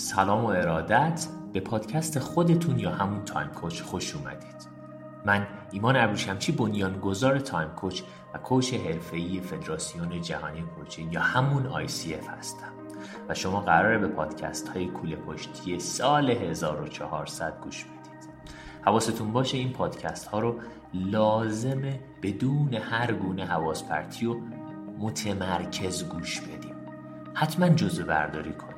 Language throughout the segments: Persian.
سلام و ارادت به پادکست خودتون یا همون Time Coach خوش اومدید. من ایمان ابریشمچی بنیانگذار Time Coach و coach حرفه‌ای فدراسیون جهانی coaching یا همون ICF هستم. و شما قراره به پادکست های کوله پشتی سال 1400 گوش بدید. حواستون باشه این پادکست ها رو لازمه بدون هر گونه حواس پرتی و متمرکز گوش بدیم. حتما جزوه برداری کنید.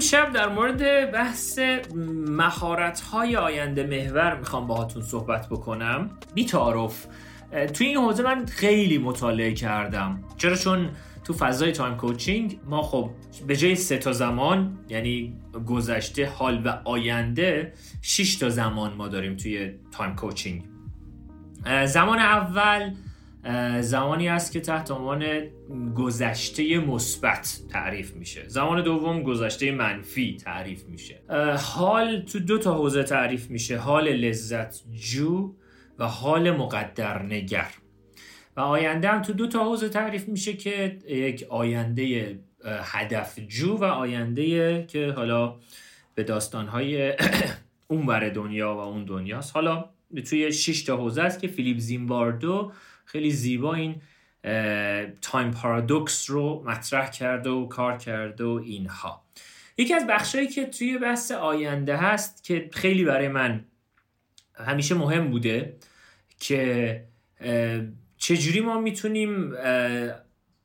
امشب در مورد بحث مهارت های آینده محور می‌خوام باهاتون صحبت بکنم. بی تعارف توی این حوزه من خیلی مطالعه کردم. چرا؟ چون تو فضای time coaching ما خب به جای سه تا زمان یعنی گذشته حال و آینده 6 تا زمان ما داریم توی time coaching. زمان اول زمانی است که تحت عنوان گذشته مثبت تعریف میشه. زمان دوم گذشته منفی تعریف میشه. حال تو دو تا حوزه تعریف میشه. حال لذت جو و حال مقدر نگر. و آینده هم تو دو تا حوزه تعریف میشه که یک آینده هدف جو و آینده که حالا به داستانهای اون بر دنیا و اون دنیاست. حالا توی 6 تا حوزه است که فیلیپ زیمباردو خیلی زیبا این تایم پارادوکس رو مطرح کرده و کار کرده و اینها. یکی از بخشایی که توی بحث آینده هست که خیلی برای من همیشه مهم بوده که چجوری ما می‌تونیم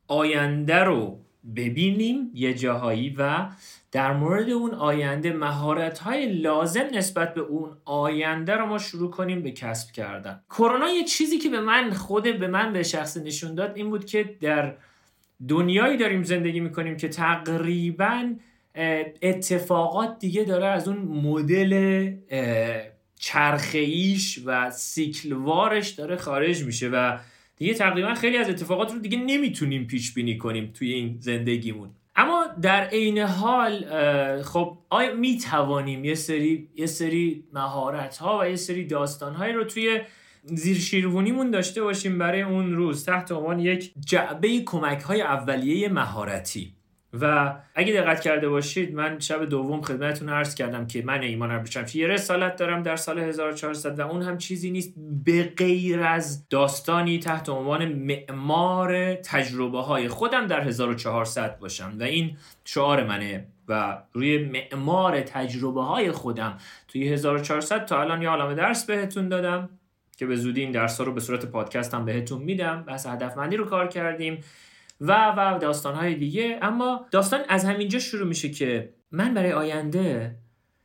آینده رو ببینیم یه جاهایی و در مورد اون آینده مهارت های لازم نسبت به اون آینده رو ما شروع کنیم به کسب کردن. کرونا یه چیزی که به من خود به من به شخص نشون داد این بود که در دنیایی داریم زندگی می‌کنیم که تقریبا اتفاقات دیگه داره از اون مدل چرخیش و سیکلوارش داره خارج میشه و دیگه تقریبا خیلی از اتفاقات رو دیگه نمی‌تونیم پیش بینی کنیم توی این زندگیمون. اما در عین حال خب آیا می توانیم یه سری یه سری مهارت ها و یه سری داستان های رو توی زیر شیروونیمون داشته باشیم برای اون روز؟ تحت عنوان یک جعبه کمک های اولیه مهارتی. و اگه دقت کرده باشید من شب دوم خدمتتون عرض کردم که من ایمان ابریشمچی یه رسالت دارم در سال 1400 و اون هم چیزی نیست به غیر از داستانی تحت عنوان معمار تجربه های خودم در 1400 باشم. و این شعار منه و روی معمار تجربه های خودم توی 1400 تا الان یه عالم درس بهتون دادم که به زودی این درس ها رو به صورت پادکست هم بهتون میدم. بس هدفمندی رو کار کردیم. و و داستانهای دیگه. اما داستان از همینجا شروع میشه که من برای آینده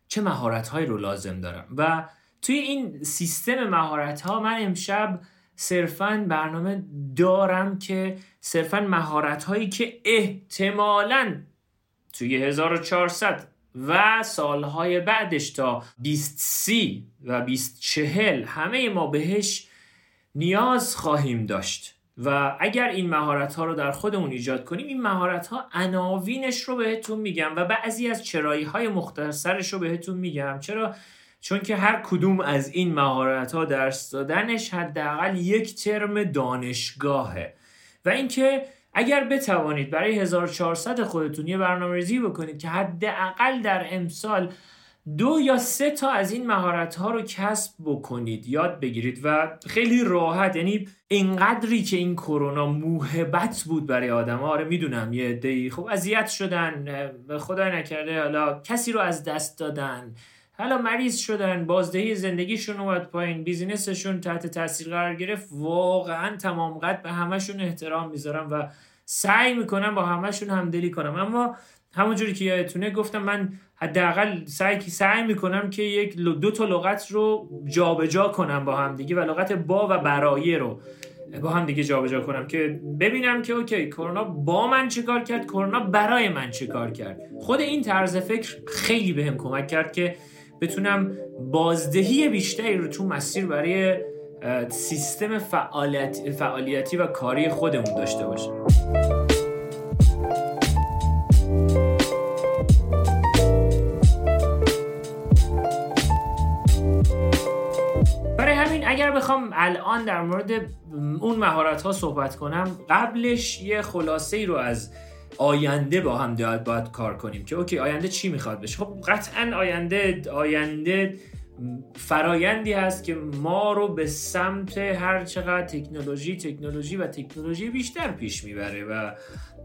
چه مهارتهایی رو لازم دارم؟ و توی این سیستم مهارت ها من امشب صرفا برنامه دارم که صرفا مهارت هایی که احتمالا توی 1400 و سالهای بعدش تا 2030 و 2040 همه ما بهش نیاز خواهیم داشت. و اگر این مهارت ها رو در خودمون ایجاد کنیم این مهارت ها عناوینش رو بهتون میگم و بعضی از چرایی های مختصرش رو بهتون میگم. چرا؟ چون که هر کدوم از این مهارت ها درس دادنش حداقل یک ترم دانشگاهه. و اینکه اگر بتوانید برای 1400 خودتون یه برنامه ریزی بکنید که حداقل در امسال دو یا سه تا از این مهارت ها رو کسب بکنید. یاد بگیرید و خیلی راحت یعنی اینقدری که این کرونا موهبت بود برای آدم آره می‌دونم یه دی خب اذیت شدن خدای نکرده حالا کسی رو از دست دادن حالا مریض شدن بازدهی زندگیشون اومد پایین بیزینسشون تحت تاثیر قرار گرفت. واقعا تمام قد به همشون احترام می‌ذارم و سعی می‌کنم با همشون همدلی کنم. اما همونجوری که یادتونه گفتم من حداقل سعی سعی می‌کنم که یک دو تا لغت رو جابجا جا کنم با هم دیگه و لغت با و برایه رو با هم دیگه جابجا کنم که ببینم که اوکی کرونا با من چیکار کرد کرونا برای من چیکار کرد. خود این طرز فکر خیلی بهم کمک کرد که بتونم بازدهی بیشتری رو تو مسیر برای سیستم فعالیت، فعالیتی و کاری خودمون داشته باشم. اگر بخوام الان در مورد اون مهارت ها صحبت کنم قبلش یه خلاصه ای رو از آینده با هم باید, باید کار کنیم که اوکی آینده چی می‌خواد بشه؟ خب قطعا آینده آینده فرایندی هست که ما رو به سمت هر چقدر تکنولوژی تکنولوژی و تکنولوژی بیشتر پیش می‌بره و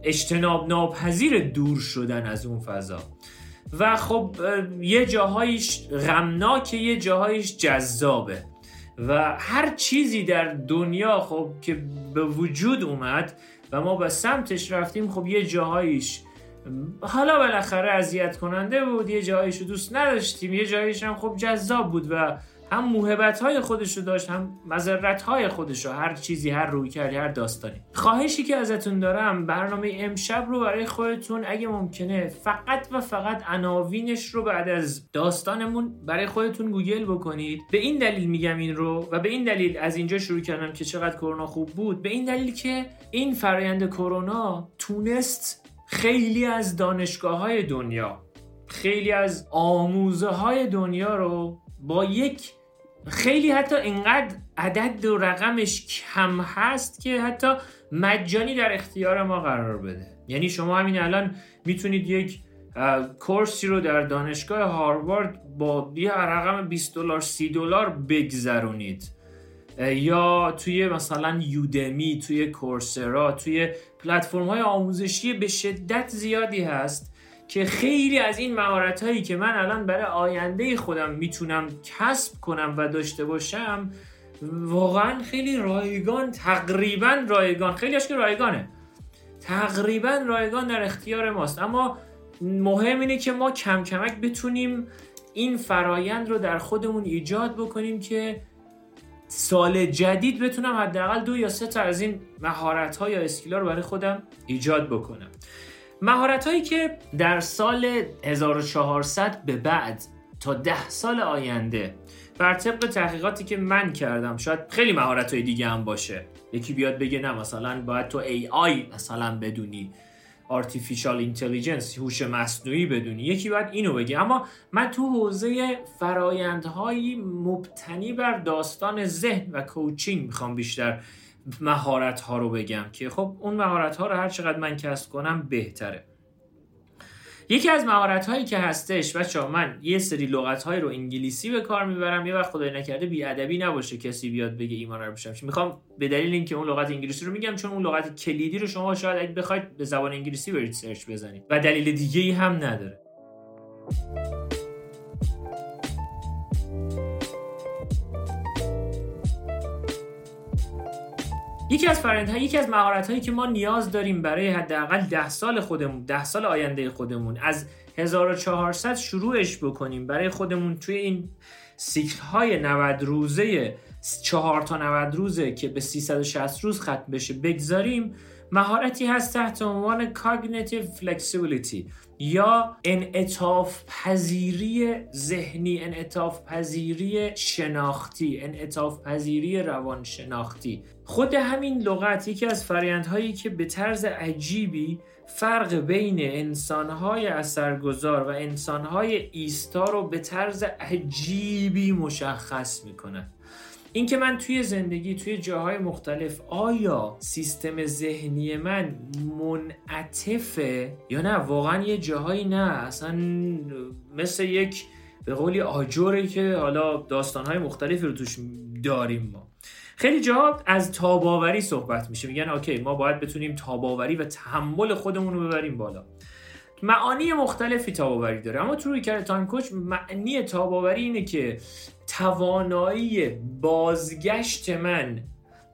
اجتناب ناپذیر دور شدن از اون فضا. و خب یه جاهایش غمناکه یه جاهایش جذابه. و هر چیزی در دنیا خب که به وجود اومد و ما به سمتش رفتیم خب یه جاهایش حالا بالاخره اذیت کننده بود یه جاهایش رو دوست نداشتیم یه جاهایش هم خب جذاب بود و هم موهبت های خودش رو داشت هم مذرت های خودش رو هر چیزی هر روی کردی هر داستانی. خواهشی که ازتون دارم برنامه امشب رو برای خودتون اگه ممکنه فقط و فقط عناوینش رو بعد از داستانمون برای خودتون گوگل بکنید. به این دلیل میگم این رو و به این دلیل از اینجا شروع کردم که چقدر کرونا خوب بود. به این دلیل که این فرایند کرونا تونست خیلی از دانشگاه های دنیا خیلی از آموزه های دنیا رو با یک خیلی حتی اینقدر عدد و رقمش کم هست که حتی مجانی در اختیار ما قرار بده. یعنی شما همین الان می‌تونید یک کورسی رو در دانشگاه هاروارد با یه رقم 20 دلار 30 دلار بگذرونید. یا توی مثلا یودمی توی کورسرا توی پلتفرم های آموزشی به شدت زیادی هست. که خیلی از این مهارت هایی که من الان برای آینده خودم می‌تونم کسب کنم و داشته باشم واقعا خیلی رایگان تقریبا رایگان. خیلی که رایگانه. تقریبا رایگان در اختیار ماست. اما مهم اینه که ما کم کمک بتونیم این فرایند رو در خودمون ایجاد بکنیم که سال جدید بتونم حداقل دو یا سه تا از این مهارت ها یا اسکیلا رو برای خودم ایجاد بکنم. مهارت هایی که در سال 1400 به بعد تا ده سال آینده بر طبق تحقیقاتی که من کردم شاید خیلی مهارت های دیگه هم باشه. یکی بیاد بگه نه مثلا باید تو AI مثلا بدونی. Artificial Intelligence هوش مصنوعی بدونی. یکی باید اینو بگه. اما من تو حوزه فرایندهایی مبتنی بر داستان ذهن و کوچینگ می‌خوام بیشتر مهارت ها رو بگم که خب اون مهارت ها رو هر چقدر من کسب کنم بهتره. یکی از مهارت هایی که هستش بچه من یه سری لغت های رو انگلیسی به کار می‌برم. یه وقت خدای نکرده بی ادبی نباشه کسی بیاد بگه ایمان رو بشم می‌خوام به دلیل اینکه اون لغت انگلیسی رو میگم چون اون لغت کلیدی رو شما شاید اگه بخواید به زبان انگلیسی برید سرچ بزنید. و دلیل دیگه ای هم نداره. یکی از فرآیندها یکی از مهارت هایی که ما نیاز داریم برای حداقل ده سال خودمون ده سال آینده خودمون از 1400 شروعش بکنیم برای خودمون توی این سیکل های 90 روزه 4 تا 90 روزه که به 360 روز ختم بشه بگذاریم مهارتی هست تحت عنوان cognitive flexibility یا انعطاف پذیری ذهنی انعطاف پذیری شناختی انعطاف پذیری روان شناختی خود همین لغت یکی از فرایندهایی که به طرز عجیبی فرق بین انسانهای اثرگذار و انسانهای ایستا رو به طرز عجیبی مشخص می‌کنه. اینکه من توی زندگی توی جاهای مختلف آیا سیستم ذهنی من منعطفه یا نه؟ واقعا یه جاهایی نه. اصلا مثل یک به قولی آجوری که حالا داستانهای مختلفی رو توش داریم ما. خیلی جا از تاباوری صحبت میشه. میگن اوکی ما باید بتونیم تاباوری و تحمل خودمون رو ببریم بالا. معانی مختلفی تاباوری داره. اما تو روی تایم کوچ معنی تاباوری اینه که توانایی بازگشت من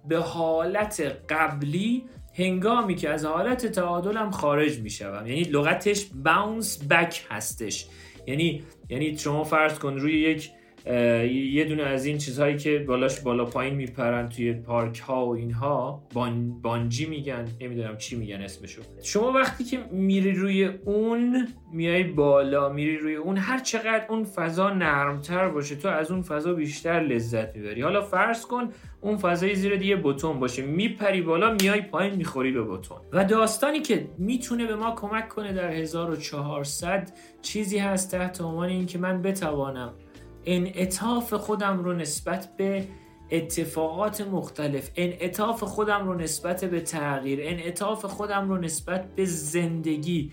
به حالت قبلی هنگامی که از حالت تعادلم خارج می‌شوم. یعنی لغتش باونس بک هستش. یعنی یعنی شما فرض کن روی یک یه دونه از این چیزهایی که بالاش بالا پایین میپرن توی پارک ها و اینها بان، بانجی میگن نمی‌دونم چی میگن اسمشو. شما وقتی که میری روی اون میای بالا میری روی اون هر چقدر اون فضا نرمتر باشه تو از اون فضا بیشتر لذت می‌بری. حالا فرض کن اون فضای زیر یه بتون باشه میپری بالا میای پایین می‌خوری به بتون. و داستانی که می‌تونه به ما کمک کنه در 1400 چیزی هست تحت عنوان اینکه من بتوانم انعطاف خودم رو نسبت به اتفاقات مختلف انعطاف خودم رو نسبت به تغییر انعطاف خودم رو نسبت به زندگی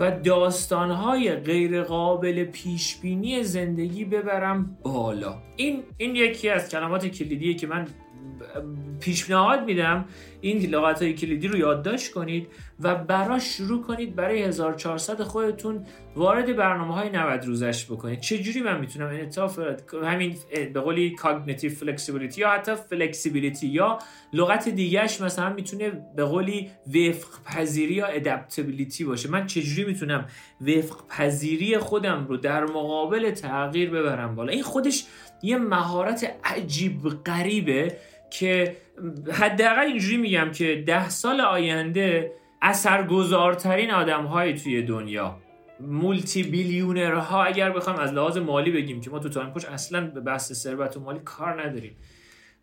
و داستانهای غیر قابل پیش بینی زندگی ببرم بالا. این این یکی از کلمات کلیدیه که من پیشنهاد میدم این لغت های کلیدی رو یادداشت کنید و براش شروع کنید برای 1400 خودتون وارد برنامه های 90 روزش بکنید. چجوری من می‌تونم انعطاف همین به قولی cognitive flexibility یا حتی flexibility یا لغت دیگهش مثلا می‌تونه به قولی وفق پذیری یا adaptability باشه. من چجوری می‌تونم وفق پذیری خودم رو در مقابل تغییر ببرم بالا؟ این خودش یه مهارت عجیب غریبه. که حداقل اینجوری میگم که ده سال آینده اثرگذارترین آدم های توی دنیا. multi billionaire ها اگر بخوام از لحاظ مالی بگیم که ما تو Time Coach اصلا به بحث ثروت و مالی کار نداریم.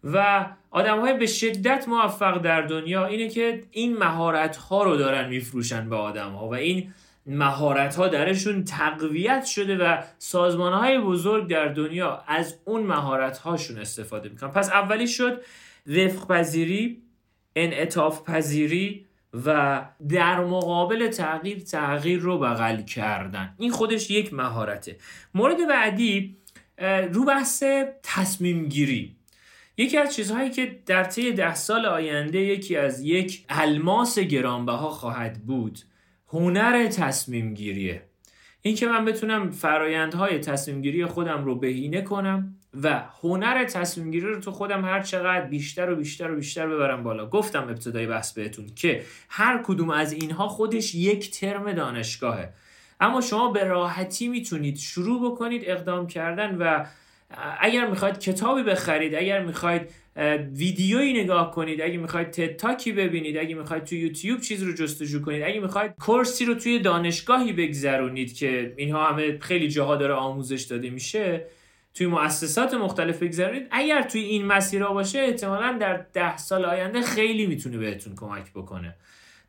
و آدم های به شدت موفق در دنیا اینه که این مهارت ها رو دارن میفروشن به آدم ها و این مهارت ها درشون تقویت شده و سازمان های بزرگ در دنیا از اون مهارت هاشون استفاده می‌کنن. پس اولی شد وفق پذیری انعطاف پذیری و در مقابل تغییر تغییر رو بغل کردن. این خودش یک مهارته. مورد بعدی رو بحث تصمیم گیری یکی از چیزهایی که در طی ده سال آینده یکی از یک الماس گرانبها خواهد بود هنر تصمیم گیریه این که من بتونم فرایندهای تصمیم گیری خودم رو بهینه کنم و هنر تصمیم گیری رو تو خودم هر چقدر بیشتر و بیشتر و بیشتر ببرم بالا. گفتم ابتدای بحث بهتون که هر کدوم از اینها خودش یک ترم دانشگاهه. اما شما به راحتی می‌تونید شروع بکنید اقدام کردن و اگر می‌خواید کتابی بخرید اگر می‌خواید ویدیویی نگاه کنید. اگه می‌خواید تتاکی ببینید اگه می‌خواید تو یوتیوب چیز رو جستجو کنید اگه می‌خواید کورسی رو توی دانشگاهی بگذرونید که اینها همه خیلی جاها داره آموزش داده میشه توی مؤسسات مختلف بگذرونید. اگر توی این مسیرها باشه احتمالا در ده سال آینده خیلی می‌تونه بهتون کمک بکنه.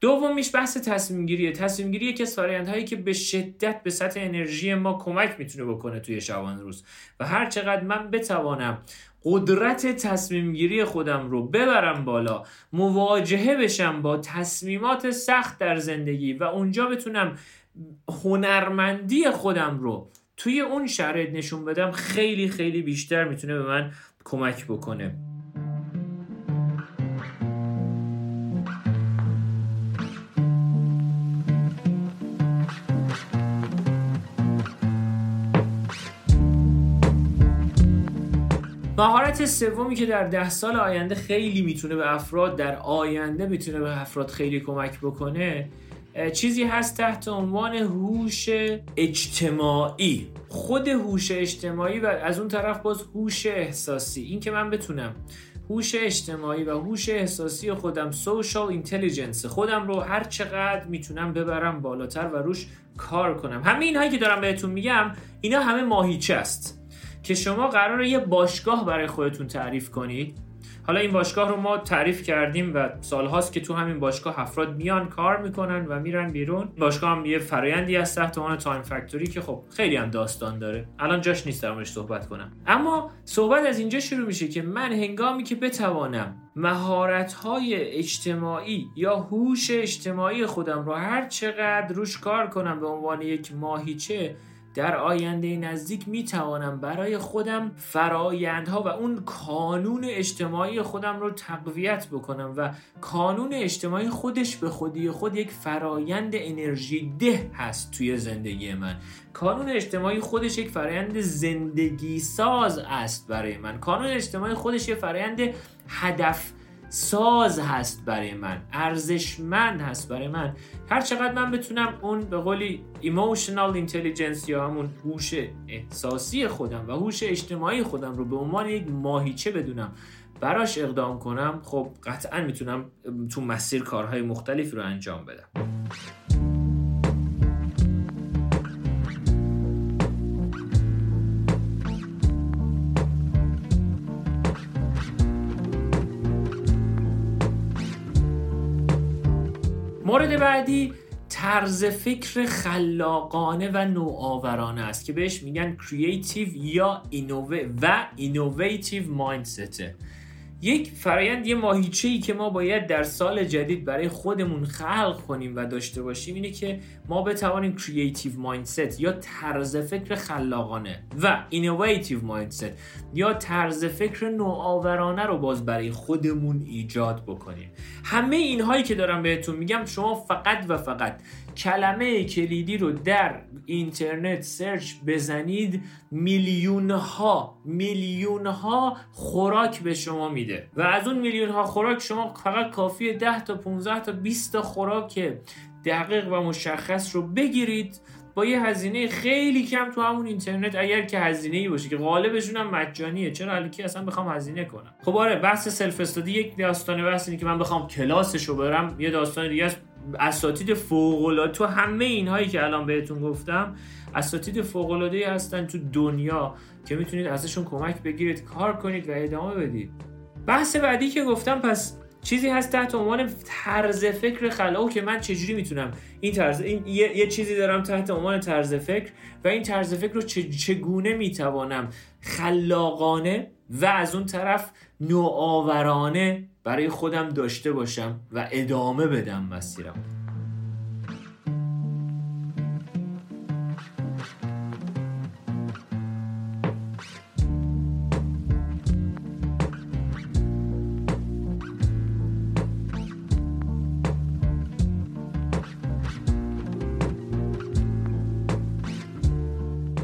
دومیش بحث تصمیم گیریه تصمیم گیری یکی از که به شدت به سطح انرژی ما کمک می‌تونه بکنه توی شبان روز و هر چقدر من بتوانم قدرت تصمیم گیری خودم رو ببرم بالا مواجهه بشم با تصمیمات سخت در زندگی و اونجا بتونم هنرمندی خودم رو توی اون شرایط نشون بدم خیلی خیلی بیشتر می‌تونه به من کمک بکنه. مهارت سومی که در ده سال آینده خیلی می‌تونه به افراد در آینده می‌تونه به افراد خیلی کمک بکنه چیزی هست تحت عنوان هوش اجتماعی. خود هوش اجتماعی و از اون طرف باز هوش احساسی. این که من بتونم هوش اجتماعی و هوش احساسی خودم social intelligence خودم رو هر چقدر می‌تونم ببرم بالاتر و روش کار کنم. همه اینهایی که دارم بهتون میگم اینا همه ماهیچه است. که شما قراره یه باشگاه برای خودتون تعریف کنید. حالا این باشگاه رو ما تعریف کردیم و سالهاست که تو همین باشگاه افراد میان کار می‌کنن و میرن بیرون. باشگاه هم یه فرایندی از تحت عنوان Time Factory که خب خیلی هم داستان داره. الان جاش نیست درمش صحبت کنم. اما صحبت از اینجا شروع میشه که من هنگامی که بتوانم مهارت های اجتماعی یا هوش اجتماعی خودم رو هر چقدر روش کار کنم به عنوان یک ماهیچه در آینده نزدیک می توانم برای خودم فرایندها و اون کانون اجتماعی خودم رو تقویت بکنم و کانون اجتماعی خودش به خودی خود یک فرایند انرژی ده هست توی زندگی من. کانون اجتماعی خودش یک فرایند زندگی ساز است برای من. کانون اجتماعی خودش یک فرایند هدف ساز هست برای من ارزشمند هست برای من. هر چقدر من بتونم اون به قولی emotional intelligence یا همون هوش احساسی خودم و هوش اجتماعی خودم رو به عنوان یک ماهیچه بدونم براش اقدام کنم خب قطعا می‌تونم تو مسیر کارهای مختلفی رو انجام بدم. مورد بعدی طرز فکر خلاقانه و نوآورانه است که بهش میگن creative یا inno و innovative mindset ه یک فرایند یه ماهیچه ای که ما باید در سال جدید برای خودمون خلق کنیم و داشته باشیم اینه که ما بتوانیم creative mindset یا طرز فکر خلاقانه و innovative mindset یا طرز فکر نوآورانه رو باز برای خودمون ایجاد بکنیم. همه اینهایی که دارم بهتون میگم شما فقط و فقط کلمه کلیدی رو در اینترنت search بزنید میلیون ها میلیون ها خوراک به شما میده. و از اون میلیون ها خوراک شما فقط کافیه 10 تا 15 تا 20 تا خوراک دقیق و مشخص رو بگیرید. با یه هزینه خیلی کم تو همون اینترنت اگر که هزینه ای باشه که غالبشون هم مجانیه. چرا؟ الکی اصلا بخوام هزینه کنم؟ خب آره بحث self study یک داستانه بحث اینه که من بخوام کلاسش رو برم یه داستان دیگه است. اساتید فوق تو همه اینهایی که الان بهتون گفتم اساتید فوق العاده هستن تو دنیا که می‌تونید ازشون کمک بگیرید کار کنید و ادامه بدید. بحث بعدی که گفتم پس چیزی هست تحت عنوان طرز فکر خلاق که من چجوری می‌تونم این طرز این یه،, یه, چیزی دارم تحت عنوان طرز فکر و این طرز فکر رو چگونه می‌توانم خلاقانه و از اون طرف نوآورانه برای خودم داشته باشم و ادامه بدم مسیرم.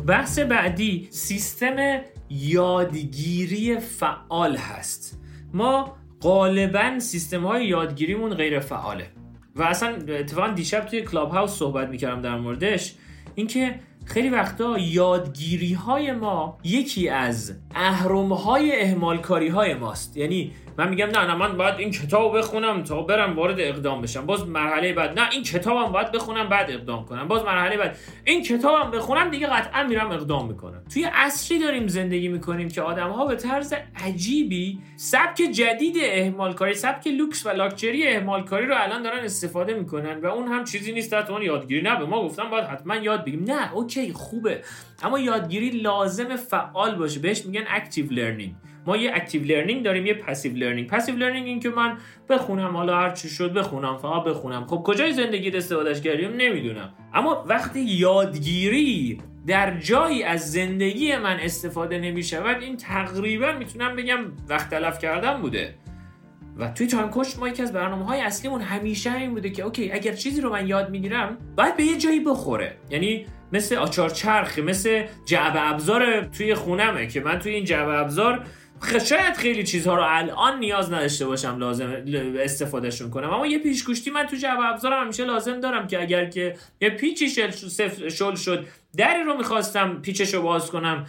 بحث بعدی سیستم یادگیری فعال هست. ما غالبا سیستم های یادگیریمون غیر فعاله. و اصلا اتفاقا دیشب توی کلاب هاوس صحبت می‌کردم در موردش. اینکه خیلی وقتا یادگیری های ما یکی از اهرم های اهمالکاری های ماست. یعنی من میگم نه نه من باید این کتاب بخونم تا برم وارد اقدام بشم. باز مرحله بعد نه این کتابم باید بخونم بعد اقدام کنم. باز مرحله بعد این کتابم بخونم دیگه قطعا میرم اقدام می‌کنم. توی عصری داریم زندگی می‌کنیم که آدم ها به طرز عجیبی سبک جدید اهمالکاری سبک لوکس و لاکچری اهمالکاری رو الان دارن استفاده می‌کنن و اون هم چیزی نیست تا اون یادگیری نه به ما گفتم باید حتما یاد بگیم نه okay. خوبه. اما یادگیری لازم فعال باشه. بهش میگن active learning ما یه active learning داریم یه passive learning passive learning این که من بخونم حالا هر چی شد بخونم فقط بخونم. خب کجای زندگی استفادهش کردیم؟ نمی‌دونم. اما وقتی یادگیری در جایی از زندگی من استفاده نمی شود این تقریبا می‌تونم بگم وقت تلف کردن بوده. و توی Time Coach ما یکی از برنامه های اصلیمون همیشه این بوده که okay اگر چیزی رو من یاد می‌گیرم باید به یه جایی بخوره. یعنی مثل آچار چرخ مثل جعبه ابزار توی خونمه که من توی این جعبه ابزار شاید خیلی چیزها رو الان نیاز نداشته باشم لازم استفادهشون کنم. اما یه پیچ‌گوشتی من تو جعبه ابزارم همیشه لازم دارم که اگر که یه پیچی شل شد دری رو می‌خواستم پیچش رو باز کنم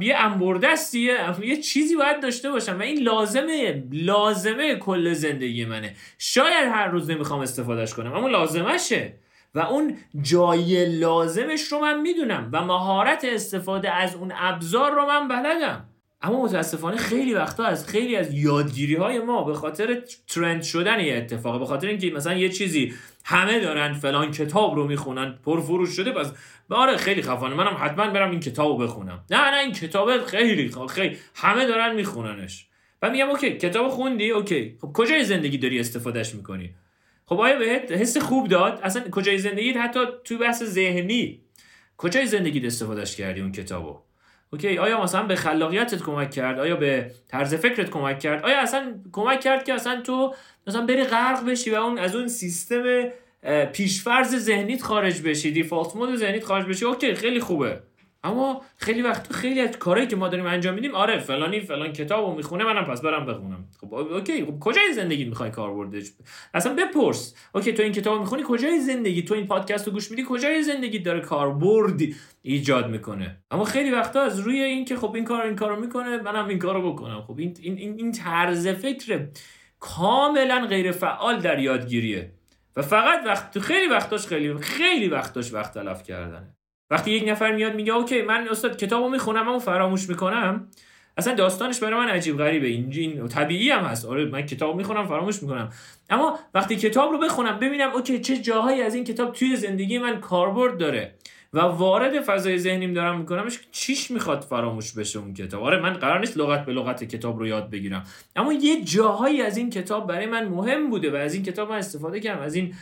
یه انبردستیه یه چیزی باید داشته باشم و این لازمه لازمه کل زندگی منه. شاید هر روز نمی‌خوام استفادهش کنم اما لازمشه. و اون جای لازمش رو من می‌دونم و مهارت استفاده از اون ابزار رو من بلدم. اما متاسفانه خیلی وقتا از خیلی از یادگیری های ما به خاطر ترند شدن یه اتفاقه به خاطر اینکه مثلا یه چیزی همه دارن فلان کتاب رو می‌خونن پرفروش شده پس آره خیلی خفانه منم حتما برم این کتاب رو بخونم. نه نه این کتاب خیلی خیلی همه دارن میخوننش. و میگم okay کتاب خوندی؟ okay. خب کجای زندگی داری استفادهش می‌کنی؟ خب آیا بهت حس خوب داد؟ اصلا کجای زندگی حتی تو بحث ذهنی کجای زندگی استفادهش کردی اون کتابو؟ okay آیا مثلا به خلاقیتت کمک کرد؟ آیا به طرز فکرت کمک کرد؟ آیا اصلا کمک کرد که اصلا تو مثلا بری غرق بشی و اون از اون سیستم پیش‌فرض ذهنیت خارج بشی default mode ذهنیت خارج بشی؟ okay خیلی خوبه. اما خیلی وقت خیلی از کارهایی که ما داریم انجام میدیم آره فلانی فلان کتابو می‌خونه منم پس برم بخونم. خب okay خب کجای زندگی می‌خوای کاربردش اصلا بپرس. okay تو این کتابو می‌خونی کجای زندگی؟ تو این پادکست رو گوش میدی کجای زندگی داره کاربرد ایجاد می‌کنه؟ اما خیلی وقتا از روی این که خب این کار این کارو می‌کنه منم این کارو بکنم. خب این این این طرز فکر کاملا غیر فعال در یادگیریه. و فقط وقت خیلی وقتاش خیلی خیلی وقتاش وقت تلف کردنه. وقتی یک نفر میاد میگه okay من استاد کتابو می‌خونم اما فراموش می‌کنم اصلا داستانش برای من عجیب غریبه. این طبیعی هم هست. آره من کتاب می‌خونم فراموش می‌کنم. اما وقتی کتاب رو بخونم ببینم okay چه جاهایی از این کتاب توی زندگی من کاربرد داره و وارد فضای ذهنیم دارم میکنمش چیش می‌خواد فراموش بشه اون کتاب. آره من قرار نیست لغت به لغت کتاب رو یاد بگیرم. اما یه جاهایی از این کتاب برای من مهم بوده و از این کتاب من استفاده کردم. از این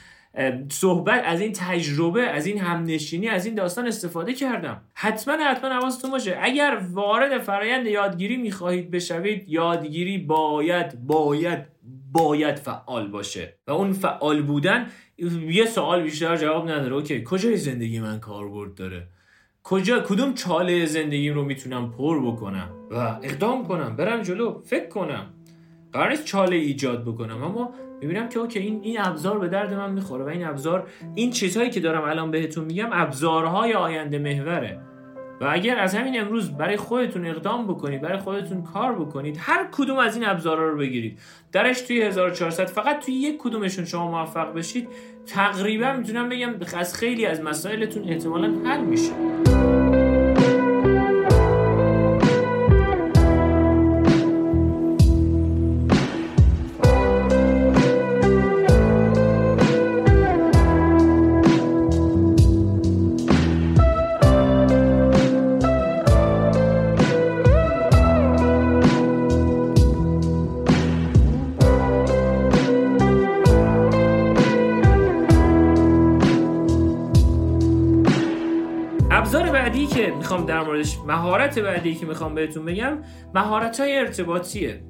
صحبت از این تجربه از این همنشینی از این داستان استفاده کردم. حتما حتما حواستون باشه. اگر وارد فرایند یادگیری می‌خواهید بشوید یادگیری باید باید باید فعال باشه. و اون فعال بودن یه سوال بیشتر جواب نداره. اوکی کجای زندگی من کاربرد داره؟ کجا کدوم چاله زندگی رو می‌تونم پر بکنم؟ و اقدام کنم برم جلو فکر کنم. قرار نیست چاله ایجاد بکنم اما می‌بینم که اوکی این این ابزار به درد من می‌خوره و این ابزار این چیزهایی که دارم الان بهتون میگم ابزارهای آینده محوره. و اگر از همین امروز برای خودتون اقدام بکنید برای خودتون کار بکنید هر کدوم از این ابزارها رو بگیرید. درش توی 1400 فقط توی یک کدومشون شما موفق بشید تقریبا می‌تونم بگم از خیلی از مسائلتون احتمالا حل میشه. مهارت بعدی که می‌خوام بهتون بگم مهارت های ارتباطیه.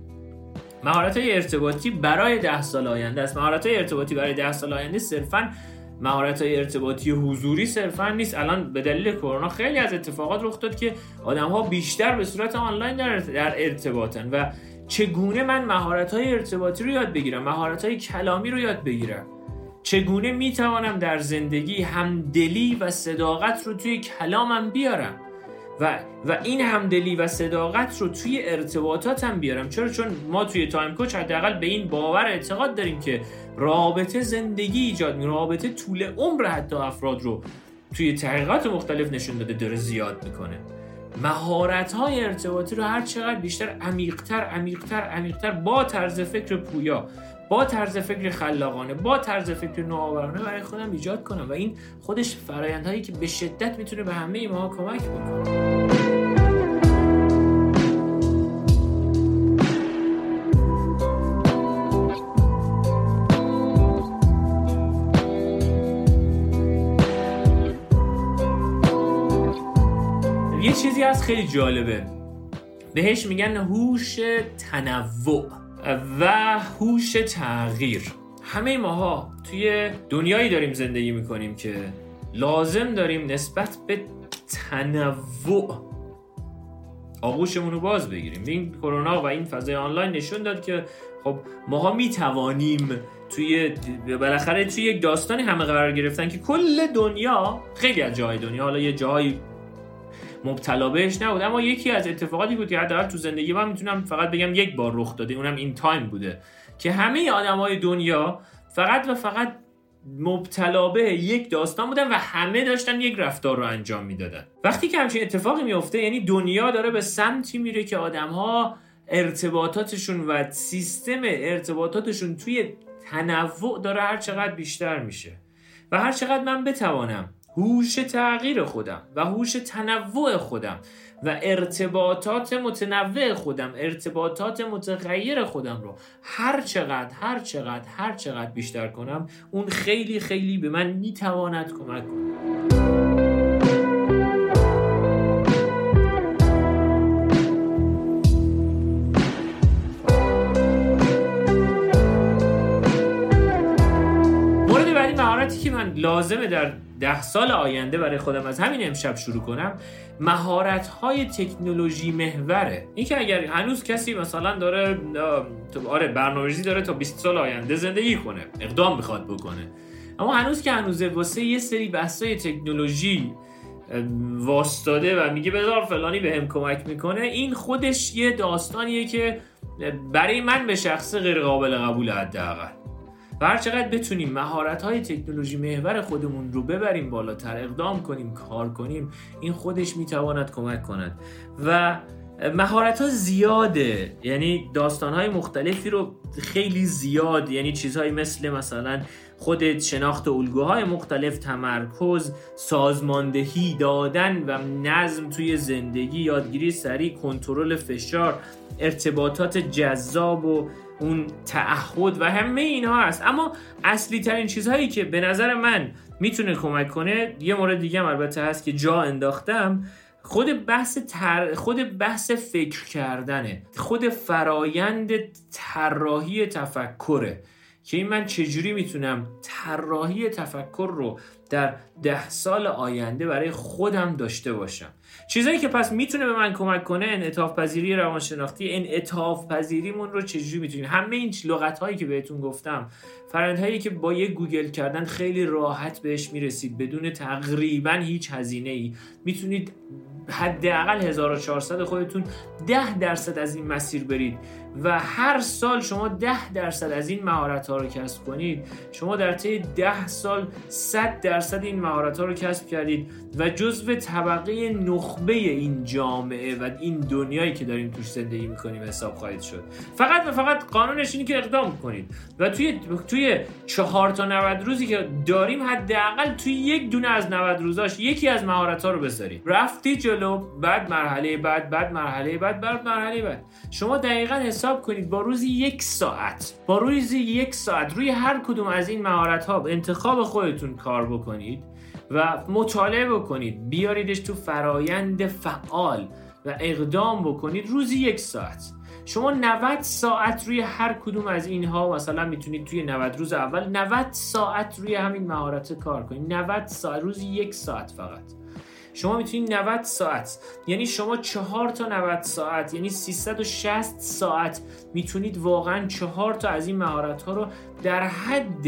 مهارت های ارتباطی برای ده سال آینده است. مهارت های ارتباطی برای ده سال آینده صرفا مهارت های ارتباطی حضوری صرفا نیست. الان به دلیل کرونا خیلی از اتفاقات رخ داد که آدم ها بیشتر به صورت آنلاین در, ارتباطن و چگونه من مهارت های ارتباطی رو یاد بگیرم مهارت های کلامی رو یاد بگیرم؟ چگونه می‌توانم در زندگی همدلی و صداقت رو توی کلامم بیارم؟ و و این همدلی و صداقت رو توی ارتباطاتم بیارم. چرا؟ چون ما توی تایم کوچ حداقل به این باور اعتقاد داریم که رابطه زندگی ایجاد می رابطه طول عمر حتی افراد رو توی تحقیقات مختلف نشون داده داره زیاد می‌کنه. مهارت های ارتباطی رو هر چقدر بیشتر عمیقتر عمیقتر عمیقتر با طرز فکر پویا با طرز فکر خلاقانه با طرز فکر نوآورانه برای خودم ایجاد کنم و این خودش فرایندهایی که به شدت می‌تونه به همه ما کمک بکنه. یه چیزی هست خیلی جالبه. بهش میگن هوش تنوع. و هوش تغییر. همه ماها توی دنیایی داریم زندگی می‌کنیم که لازم داریم نسبت به تنوع آغوشمون رو باز بگیریم. این کرونا و این فضای آنلاین نشون داد که خب ماها می‌توانیم توی بالاخره توی یک داستانی همه قرار گرفتن که کل دنیا خیلی از جای دنیا حالا یه جایی مبتلا بهش نبود. اما یکی از اتفاقاتی بود که حداقل تو زندگی من می‌تونم فقط بگم یک بار رخ داده اونم این تایم بوده که همه های دنیا فقط و فقط مبتلا به یک داستان بودن و همه داشتن یک رفتار رو انجام می‌دادن. وقتی که همچین اتفاقی میفته یعنی دنیا داره به سمتی میره که ها ارتباطاتشون و سیستم ارتباطاتشون توی تنوع داره هر چقدر بیشتر میشه. و هر چقدر من بتوانم هوش تغییر خودم و هوش تنوع خودم و ارتباطات متنوع خودم ارتباطات متغیر خودم رو هر چقدر هر چقدر هر چقدر بیشتر کنم اون خیلی خیلی به من می‌تواند کمک کنه مهارتی که من لازمه در ده سال آینده برای خودم از همین امشب شروع کنم مهارت های تکنولوژی محوره. این که اگر هنوز کسی مثلا داره آره برنامه‌ریزی داره تا 20 سال آینده زندگی کنه اقدام می‌خواد بکنه. اما هنوز که هنوزه واسه یه سری بحثای تکنولوژی واستاده و میگه بذار فلانی به هم کمک می‌کنه این خودش یه داستانیه که برای من به شخص غیر قابل قبول حداقل. و هر چقدر بتونیم مهارت های تکنولوژی محور خودمون رو ببریم بالاتر اقدام کنیم کار کنیم این خودش می‌تواند کمک کند. و مهارت ها زیاده. یعنی داستان های مختلفی رو خیلی زیاد یعنی چیزهایی مثل مثلا خودت شناخت الگوهای مختلف تمرکز سازماندهی دادن و نظم توی زندگی یادگیری سریع کنترل فشار ارتباطات جذاب و اون تعهد و همه اینها هست. اما اصلی ترین چیزهایی که به نظر من می‌تونه کمک کنه یه مورد دیگه هم البته هست که جا انداختم خود بحث تر... خود بحث فکر کردنه. خود فرایند طراحی تفکره. که این من چجوری می‌تونم طراحی تفکر رو در ده سال آینده برای خودم داشته باشم؟ چیزایی که پس می‌تونه به من کمک کنه انعطاف پذیری روانشناختی انعطاف پذیریمون رو چجوری می‌تونیم؟ همه این لغت هایی که بهتون گفتم هایی که با یه گوگل کردن خیلی راحت بهش می‌رسید بدون تقریبا هیچ هزینه ای می‌تونید حداقل 1400 خودتون 10 درصد از این مسیر برید و هر سال شما 10 درصد از این مهارت ها رو کسب کنید. شما در طی 10 سال 100 درصد این مهارت ها رو کسب کردید و جزو طبقه نخبه این جامعه و این دنیایی که داریم توش زندگی می‌کنیم حساب خواهید شد. فقط و فقط قانونش اینه که اقدام کنید. و توی توی چهار تا 90 روزی که داریم حداقل توی یک دونه از 90 روزاش یکی از مهارت ها رو بذارید رفتی جلو بعد مرحله بعد بعد مرحله بعد بعد مرحله بعد. شما دقیقا حساب کنید با روزی یک ساعت. با روزی یک ساعت روی هر کدوم از این مهارت ها انتخاب خودتون کار بکنید. و مطالعه بکنید. بیاریدش تو فرایند فعال و اقدام بکنید روزی یک ساعت. شما 90 ساعت روی هر کدوم از اینها مثلا می‌تونید توی 90 روز اول 90 ساعت روی همین مهارت کار کنید. 90 ساعت روزی یک ساعت فقط. شما می‌تونید 90 ساعت یعنی شما چهار تا 90 ساعت یعنی 360 ساعت می‌تونید واقعا چهار تا از این مهارت ها رو در حد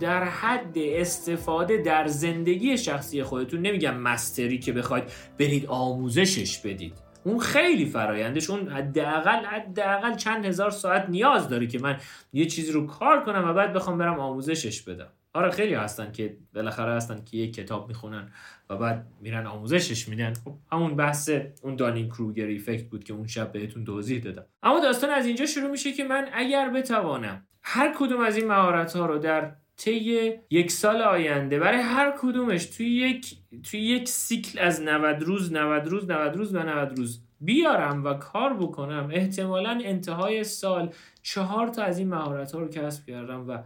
در حد استفاده در زندگی شخصی خودتون. نمیگم مستری که بخواید برید آموزشش بدید. اون خیلی فرایندش. اون حداقل حداقل چند هزار ساعت نیاز داره که من یه چیزی رو کار کنم و بعد بخوام برم آموزشش بدم. آره خیلی هستن که بالاخره هستن که یک کتاب می‌خونن و بعد میرن آموزشش میدن. خب همون بحث اون دانین کروگر ایفکت بود که اون شب بهتون توضیح دادم. اما داستان از اینجا شروع میشه که من اگر بتوانم هر کدوم از این مهارت ها رو در طی یک سال آینده. برای هر کدومش توی یک توی یک سیکل از 90 روز 90 روز 90 روز و 90 روز بیارم و کار بکنم احتمالا انتهای سال چهار تا از این مهارت ها رو کسب کردم و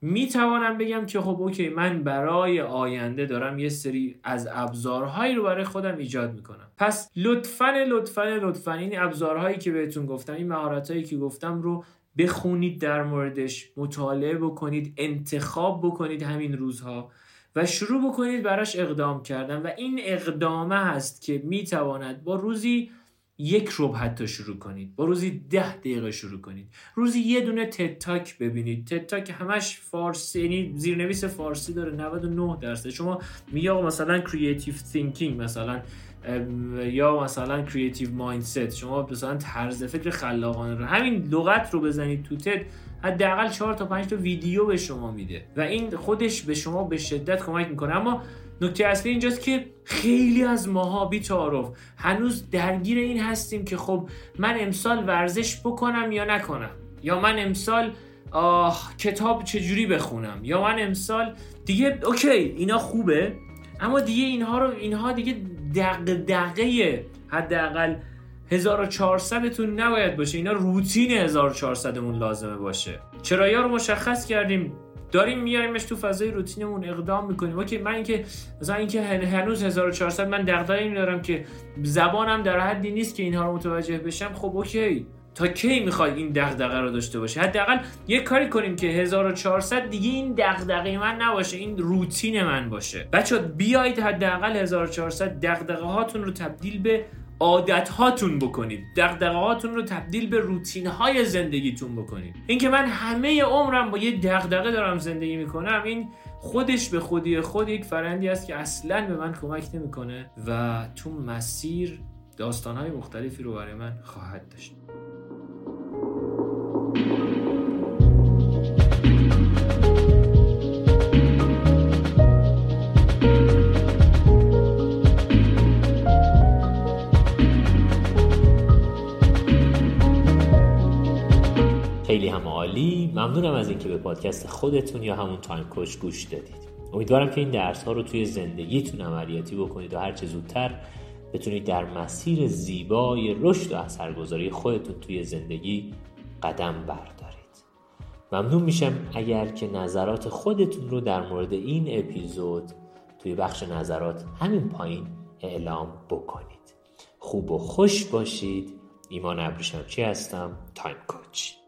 می توانم بگم که خب اوکی من برای آینده دارم یه سری از ابزارهایی رو برای خودم ایجاد می‌کنم. پس لطفا لطفا لطفا این ابزارهایی که بهتون گفتم این مهارتهایی که گفتم رو بخونید در موردش مطالعه بکنید انتخاب بکنید همین روزها و شروع بکنید براش اقدام کردن و این اقدامه هست که می‌تواند با روزی یک ربع حتی شروع کنید با روزی ده دقیقه شروع کنید. روزی یه دونه TED Talk ببینید. TED Talk همش فارسی یعنی زیرنویس فارسی داره 99 درصد. شما میگه مثلا creative thinking مثلا یا مثلا creative mindset شما مثلا طرز فکر خلاقانه رو همین لغت رو بزنید تو TED حداقل 4 تا 5 تا ویدیو به شما میده. و این خودش به شما به شدت کمک می‌کنه. اما نکته اصلی اینجاست که خیلی از ماها بی هنوز درگیر این هستیم که خب من امسال ورزش بکنم یا نکنم؟ یا من امسال آه کتاب چجوری بخونم؟ یا من امسال دیگه اوکی اینا خوبه. اما دیگه اینها رو اینها دیگه دق دقیقه حداقل 1400تون نباید باشه. اینا روتین 1400مون لازمه باشه. چرا رو مشخص کردیم. داریم میاریمش تو فضای روتینمون اقدام می‌کنیم. okay من اینکه مثلا اینکه هنوز 1400 من دغدغه این دارم که زبانم در حدی نیست که اینها رو متوجه بشم. خب okay. تا کی می‌خواد این دغدغه رو داشته باشه حداقل یه کاری کنیم که 1400 دیگه این دغدغه من نباشه این روتین من باشه. بچه بیایید حداقل 1400 دغدغه هاتون رو تبدیل به عادت هاتون بکنید. دغدغه هاتون رو تبدیل به روتین های زندگیتون بکنید. اینکه من همه عمرم با یه دغدغه دارم زندگی می‌کنم این خودش به خودی خود یک فرندی است که اصلا به من کمک نمی‌کنه و تو مسیر داستان های مختلفی رو برای من خواهد داشت. خیلی هم عالی. ممنونم از اینکه به پادکست خودتون یا همون تایم کوچ گوش دادید. امیدوارم که این درس ها رو توی زندگیتون عملیاتی بکنید و هرچه زودتر بتونید در مسیر زیبای رشد و اثرگذاری خودتون توی زندگی قدم بردارید. ممنون میشم اگر که نظرات خودتون رو در مورد این اپیزود توی بخش نظرات همین پایین اعلام بکنید. خوب و خوش باشید. ایمان ابریشمچی هستم؟ تایم کوچ.